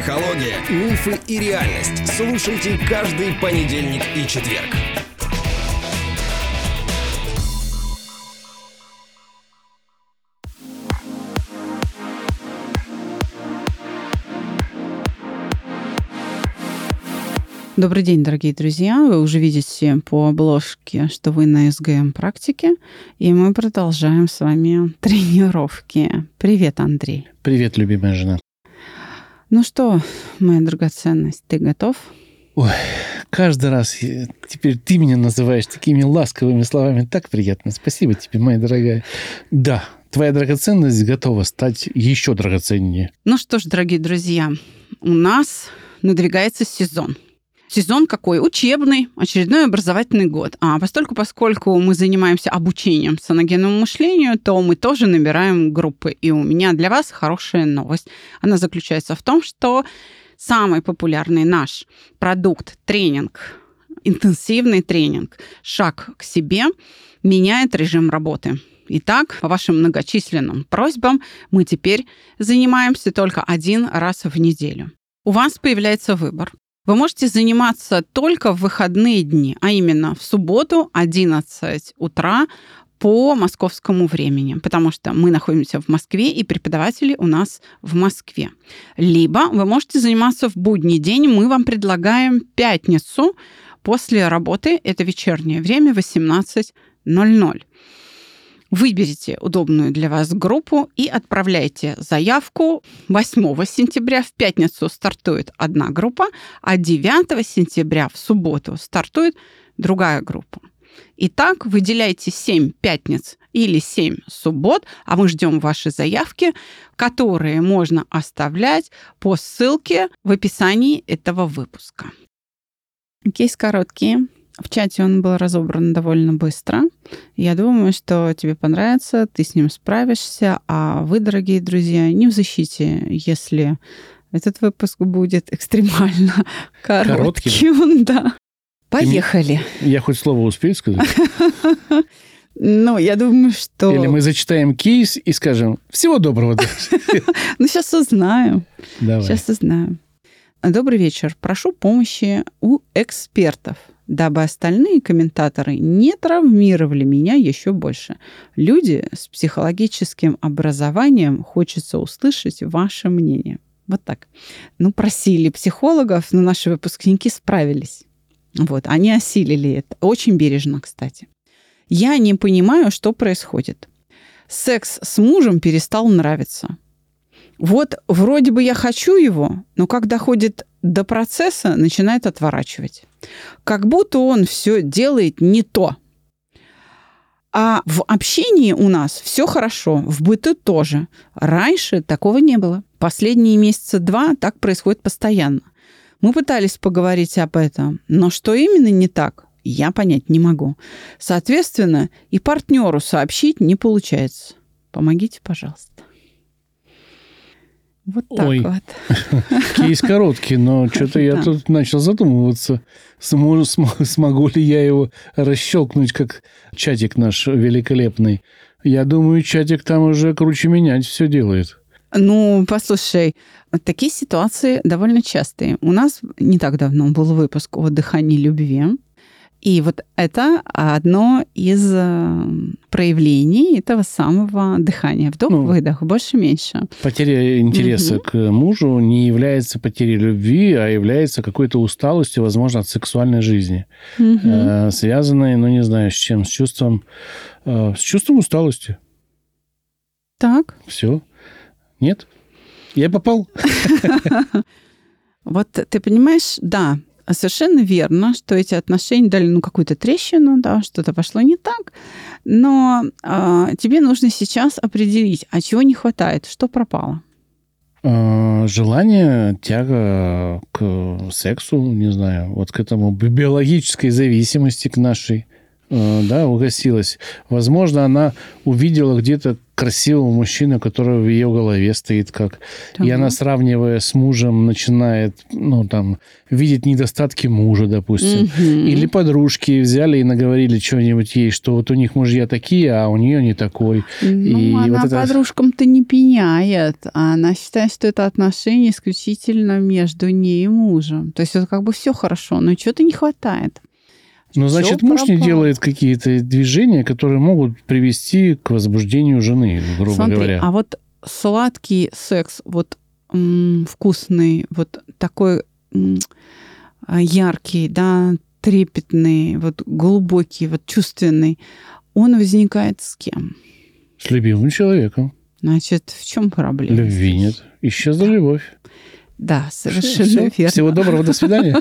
Психология, мифы и реальность. Слушайте каждый понедельник и четверг. Добрый день, дорогие друзья. Вы уже видите по обложке, что вы на СГМ практике, и мы продолжаем с вами тренировки. Привет, Андрей. Привет, любимая жена. Ну что, моя драгоценность, ты готов? Ой, каждый раз теперь ты меня называешь такими ласковыми словами. Так приятно. Спасибо тебе, моя дорогая. Да, твоя драгоценность готова стать еще драгоценнее. Ну что ж, дорогие друзья, у нас надвигается сезон. Сезон какой? Учебный, очередной образовательный год. А постольку, поскольку мы занимаемся обучением саногенному мышлению, то мы тоже набираем группы. И у меня для вас хорошая новость. Она заключается в том, что самый популярный наш продукт, тренинг, интенсивный тренинг, шаг к себе, меняет режим работы. Итак, по вашим многочисленным просьбам мы теперь занимаемся только один раз в неделю. У вас появляется выбор. Вы можете заниматься только в выходные дни, а именно в субботу 11 утра по московскому времени, потому что мы находимся в Москве, и преподаватели у нас в Москве. Либо вы можете заниматься в будний день, мы вам предлагаем пятницу после работы, это вечернее время, 18.00. Выберите удобную для вас группу и отправляйте заявку 8 сентября. В пятницу стартует одна группа, а 9 сентября в субботу стартует другая группа. Итак, выделяйте 7 пятниц или 7 суббот, а мы ждем ваши заявки, которые можно оставлять по ссылке в описании этого выпуска. Кейс короткий. В чате он был разобран довольно быстро. Я думаю, что тебе понравится, ты с ним справишься, а вы, дорогие друзья, не в защите, если этот выпуск будет экстремально коротким. коротким. Да. Поехали. Я хоть слово успею сказать? Ну, я думаю, что... Или мы зачитаем кейс и скажем «Всего доброго». Ну, сейчас узнаем. Давай. Сейчас узнаем. Добрый вечер. Прошу помощи у экспертов дабы остальные комментаторы не травмировали меня еще больше. Люди с психологическим образованием хочется услышать ваше мнение. Вот так. Ну, просили психологов, но наши выпускники справились. Вот, они осилили это. Очень бережно, кстати. Я не понимаю, что происходит. Секс с мужем перестал нравиться. Вот вроде бы я хочу его, но как доходит до процесса, начинает отворачивать. Как будто он все делает не то. А в общении у нас все хорошо, в быту тоже. Раньше такого не было. Последние месяца два так происходит постоянно. Мы пытались поговорить об этом, но что именно не так, я понять не могу. Соответственно, и партнеру сообщить не получается. Помогите, пожалуйста. Вот так Ой. вот. Кейс короткий, но что-то я тут начал задумываться, смогу, смогу ли я его расщелкнуть, как чатик наш великолепный. Я думаю, чатик там уже круче менять все делает. Ну, послушай, такие ситуации довольно частые. У нас не так давно был выпуск о дыхании любви. И вот это одно из э, проявлений этого самого дыхания. Вдох-выдох, ну, больше-меньше. Потеря интереса угу. к мужу не является потерей любви, а является какой-то усталостью, возможно, от сексуальной жизни. Угу. Связанной, ну, не знаю, с чем, с чувством, э, с чувством усталости. Так. Все. Нет? Я попал? Вот ты понимаешь, да, совершенно верно, что эти отношения дали ну, какую-то трещину, да, что-то пошло не так, но э, тебе нужно сейчас определить, а чего не хватает, что пропало. А, желание, тяга к сексу, не знаю, вот к этому биологической зависимости к нашей, а, да, угасилась. Возможно, она увидела где-то красивого мужчину, который в ее голове стоит как. Так. И она, сравнивая с мужем, начинает, ну, там, видеть недостатки мужа, допустим. Мгм. Или подружки взяли и наговорили что-нибудь ей, что вот у них мужья такие, а у нее не такой. Ну, И она вот это- подружкам-то не пеняет. а Она считает, что это отношения исключительно между ней и мужем. То есть это как бы все хорошо, но чего-то не хватает. Ну, значит, Чё муж не пропало? делает какие-то движения, которые могут привести к возбуждению жены, грубо Смотри, говоря. а вот сладкий секс, вот м, вкусный, вот такой м, а, яркий, да, трепетный, вот глубокий, вот чувственный, он возникает с кем? С любимым человеком. Значит, в чем проблема? Любви нет. Исчезла любовь. Да, совершенно Всё. верно. Всего доброго, до свидания.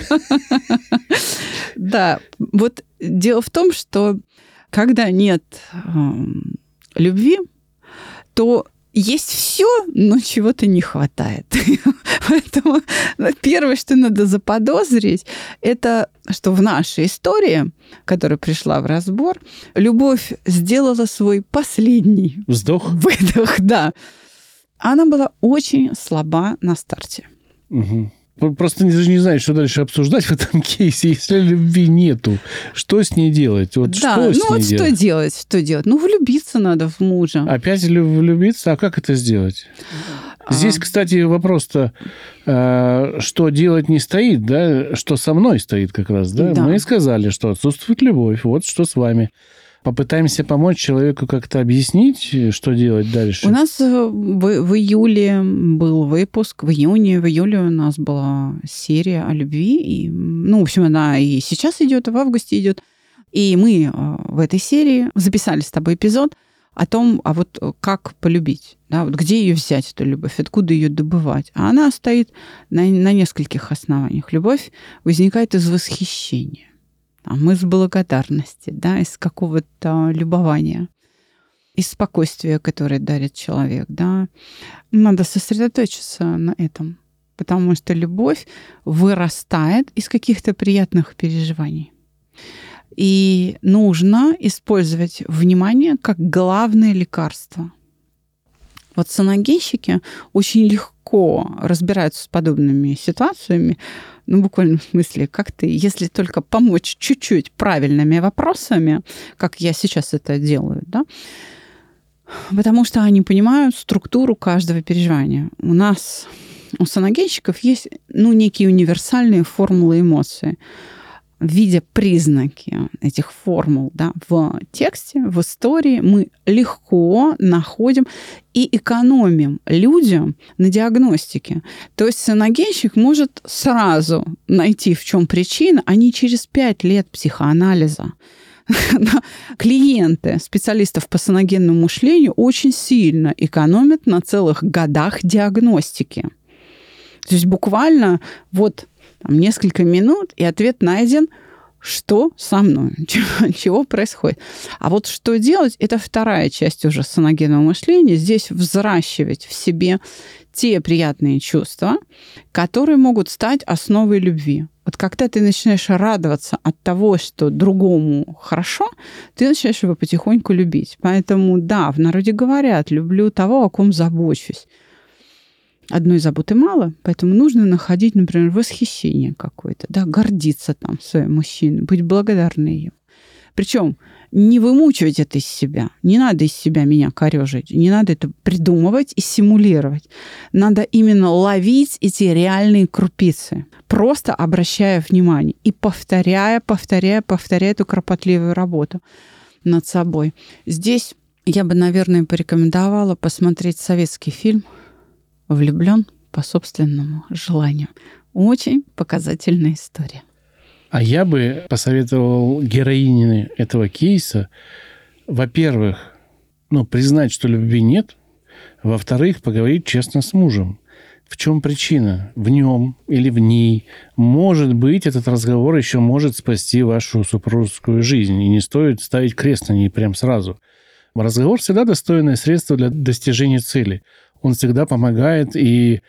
Да, вот дело в том, что когда нет эм, любви, то есть все, но чего-то не хватает. Поэтому первое, что надо заподозрить, это что в нашей истории, которая пришла в разбор, любовь сделала свой последний Вздох. выдох, да. Она была очень слаба на старте. П- Просто даже не знаю, что дальше обсуждать в этом кейсе. Если любви нету, что с ней делать? Вот да, что с ну ней вот что делать? делать, что делать? Ну, влюбиться надо в мужа. Опять лю- влюбиться? А как это сделать? Здесь, А. кстати, вопрос-то, э, что делать не стоит, да? Что со мной стоит как раз, да? Да. Мы сказали, что отсутствует любовь. Вот что с вами. Попытаемся помочь человеку как-то объяснить, что делать дальше. У нас э, в, в июле был выпуск, в июне, в июле у нас была серия о любви. И, ну, в общем, она и сейчас идет, и в августе идет. И мы э, в этой серии записали с тобой эпизод о том, а вот э, как полюбить, да, вот где ее взять, эту любовь, откуда ее добывать. А она стоит на, на нескольких основаниях. Любовь возникает из восхищения, там, из благодарности, да, из какого-то любования из спокойствия, которое дарит человек, да, надо сосредоточиться на этом, потому что любовь вырастает из каких-то приятных переживаний. И нужно использовать внимание как главное лекарство. Вот саногенщики очень легко разбираются с подобными ситуациями, ну, буквально в смысле, как ты, если только помочь чуть-чуть правильными вопросами, как я сейчас это делаю, да, потому что они понимают структуру каждого переживания. У нас, у саногенщиков есть, ну, некие универсальные формулы эмоций видя признаки этих формул да, в тексте, в истории, мы легко находим и экономим людям на диагностике. То есть саногенщик может сразу найти, в чем причина, а не через пять лет психоанализа. Клиенты специалистов по саногенному мышлению очень сильно экономят на целых годах диагностики. То есть буквально вот там, несколько минут, и ответ найден, что со мной, чего, чего происходит. А вот что делать, это вторая часть уже саногенного мышления. Здесь взращивать в себе те приятные чувства, которые могут стать основой любви. Вот когда ты начинаешь радоваться от того, что другому хорошо, ты начинаешь его потихоньку любить. Поэтому, да, в народе говорят, люблю того, о ком забочусь одной заботы мало, поэтому нужно находить, например, восхищение какое-то, да, гордиться там своим мужчиной, быть благодарной ему. Причем не вымучивать это из себя. Не надо из себя меня корежить. Не надо это придумывать и симулировать. Надо именно ловить эти реальные крупицы, просто обращая внимание и повторяя, повторяя, повторяя эту кропотливую работу над собой. Здесь я бы, наверное, порекомендовала посмотреть советский фильм влюблен по собственному желанию. Очень показательная история. А я бы посоветовал героине этого кейса, во-первых, ну, признать, что любви нет, во-вторых, поговорить честно с мужем. В чем причина? В нем или в ней? Может быть, этот разговор еще может спасти вашу супружескую жизнь, и не стоит ставить крест на ней прям сразу. Разговор всегда достойное средство для достижения цели. Он всегда помогает, и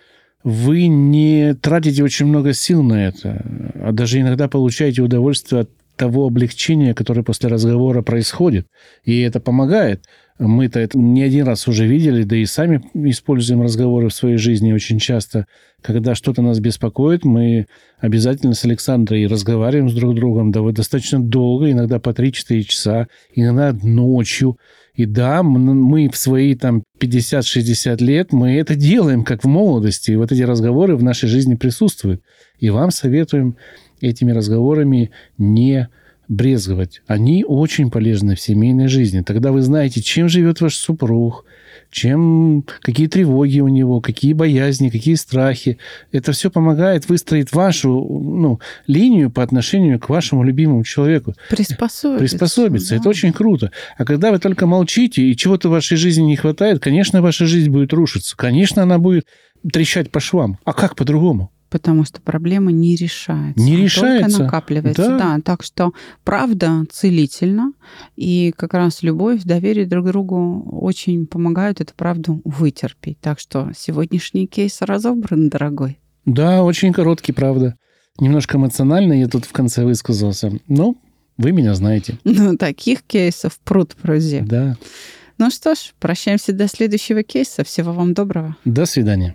вы не тратите очень много сил на это, а даже иногда получаете удовольствие от того облегчения, которое после разговора происходит. И это помогает. Мы-то это не один раз уже видели, да и сами используем разговоры в своей жизни очень часто. Когда что-то нас беспокоит, мы обязательно с Александрой разговариваем с друг другом да, достаточно долго, иногда по 3-4 часа, иногда ночью. И да, мы в свои там 50-60 лет, мы это делаем, как в молодости. И вот эти разговоры в нашей жизни присутствуют. И вам советуем этими разговорами не брезговать. Они очень полезны в семейной жизни. Тогда вы знаете, чем живет ваш супруг, чем, какие тревоги у него, какие боязни, какие страхи. Это все помогает выстроить вашу ну, линию по отношению к вашему любимому человеку. Приспособиться. Приспособиться. Да. Это очень круто. А когда вы только молчите и чего-то в вашей жизни не хватает, конечно, ваша жизнь будет рушиться. Конечно, она будет трещать по швам. А как по-другому? Потому что проблема не решается. Не решается. Только накапливается. Да. да. Так что правда целительно, и как раз любовь, доверие друг другу очень помогают эту правду вытерпеть. Так что сегодняшний кейс разобран, дорогой. Да, очень короткий, правда. Немножко эмоционально я тут в конце высказался. Но вы меня знаете. Ну, таких кейсов пруд пруди. Да. Ну что ж, прощаемся до следующего кейса. Всего вам доброго. До свидания.